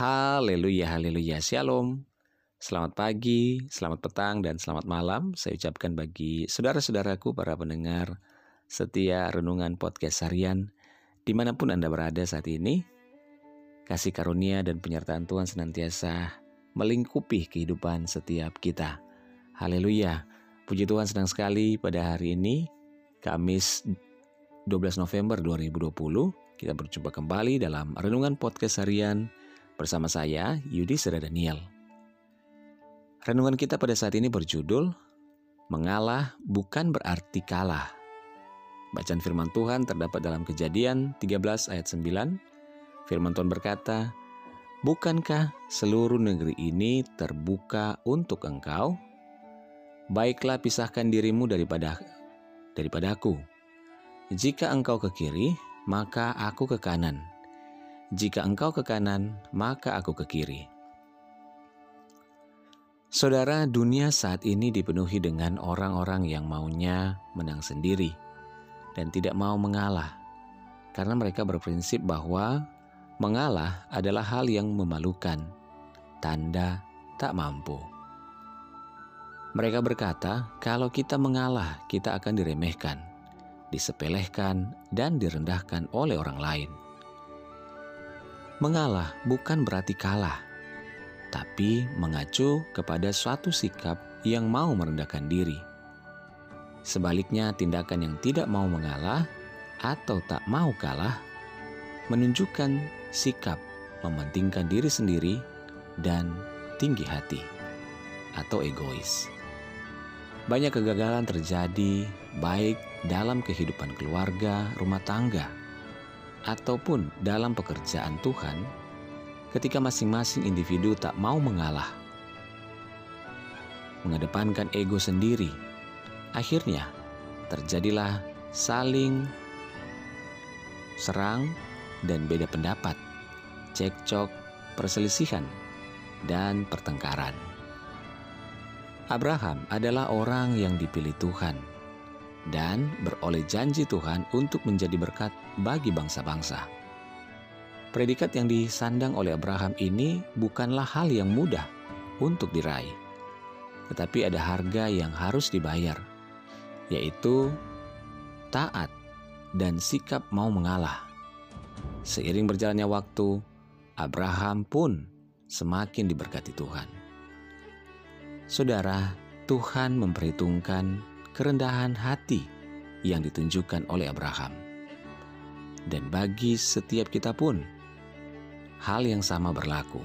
Haleluya, haleluya, shalom. Selamat pagi, selamat petang, dan selamat malam. Saya ucapkan bagi saudara-saudaraku, para pendengar setia renungan podcast harian, di mana pun Anda berada saat ini. Kasih karunia dan penyertaan Tuhan senantiasa melingkupi kehidupan setiap kita. Haleluya. Puji Tuhan senang sekali pada hari ini, Kamis 12 November 2020, kita berjumpa kembali dalam Renungan Podcast Harian Bersama saya, Yudi Sera Daniel. Renungan kita pada saat ini berjudul Mengalah bukan berarti kalah. Bacaan firman Tuhan terdapat dalam kejadian 13 ayat 9. Firman Tuhan berkata, Bukankah seluruh negeri ini terbuka untuk engkau? Baiklah pisahkan dirimu daripada daripada aku. Jika engkau ke kiri, maka aku ke kanan jika engkau ke kanan, maka aku ke kiri. Saudara, dunia saat ini dipenuhi dengan orang-orang yang maunya menang sendiri dan tidak mau mengalah, karena mereka berprinsip bahwa mengalah adalah hal yang memalukan, tanda tak mampu. Mereka berkata, "Kalau kita mengalah, kita akan diremehkan, disepelekan, dan direndahkan oleh orang lain." Mengalah bukan berarti kalah, tapi mengacu kepada suatu sikap yang mau merendahkan diri. Sebaliknya, tindakan yang tidak mau mengalah atau tak mau kalah menunjukkan sikap mementingkan diri sendiri dan tinggi hati atau egois. Banyak kegagalan terjadi baik dalam kehidupan keluarga, rumah tangga, ataupun dalam pekerjaan Tuhan, ketika masing-masing individu tak mau mengalah, mengedepankan ego sendiri, akhirnya terjadilah saling serang dan beda pendapat, cekcok, perselisihan, dan pertengkaran. Abraham adalah orang yang dipilih Tuhan dan beroleh janji Tuhan untuk menjadi berkat bagi bangsa-bangsa. Predikat yang disandang oleh Abraham ini bukanlah hal yang mudah untuk diraih, tetapi ada harga yang harus dibayar, yaitu taat dan sikap mau mengalah. Seiring berjalannya waktu, Abraham pun semakin diberkati Tuhan. Saudara, Tuhan memperhitungkan kerendahan hati yang ditunjukkan oleh Abraham. Dan bagi setiap kita pun, hal yang sama berlaku.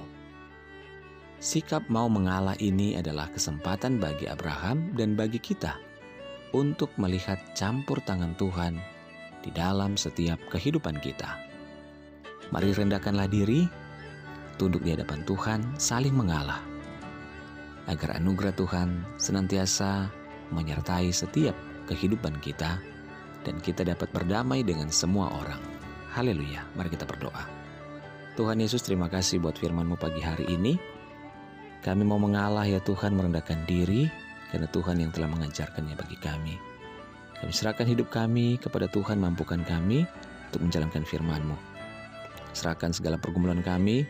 Sikap mau mengalah ini adalah kesempatan bagi Abraham dan bagi kita untuk melihat campur tangan Tuhan di dalam setiap kehidupan kita. Mari rendahkanlah diri, tunduk di hadapan Tuhan, saling mengalah, agar anugerah Tuhan senantiasa menyertai setiap kehidupan kita dan kita dapat berdamai dengan semua orang. Haleluya, mari kita berdoa. Tuhan Yesus terima kasih buat firman-Mu pagi hari ini. Kami mau mengalah ya Tuhan merendahkan diri karena Tuhan yang telah mengajarkannya bagi kami. Kami serahkan hidup kami kepada Tuhan mampukan kami untuk menjalankan firman-Mu. Serahkan segala pergumulan kami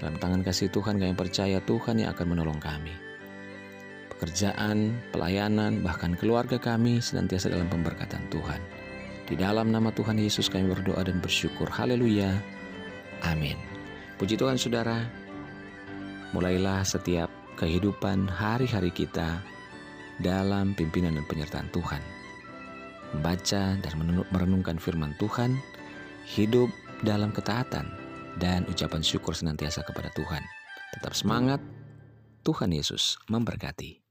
dalam tangan kasih Tuhan kami percaya Tuhan yang akan menolong kami pekerjaan, pelayanan, bahkan keluarga kami senantiasa dalam pemberkatan Tuhan. Di dalam nama Tuhan Yesus kami berdoa dan bersyukur. Haleluya. Amin. Puji Tuhan saudara, mulailah setiap kehidupan hari-hari kita dalam pimpinan dan penyertaan Tuhan. Membaca dan merenungkan firman Tuhan, hidup dalam ketaatan, dan ucapan syukur senantiasa kepada Tuhan. Tetap semangat, Tuhan Yesus memberkati.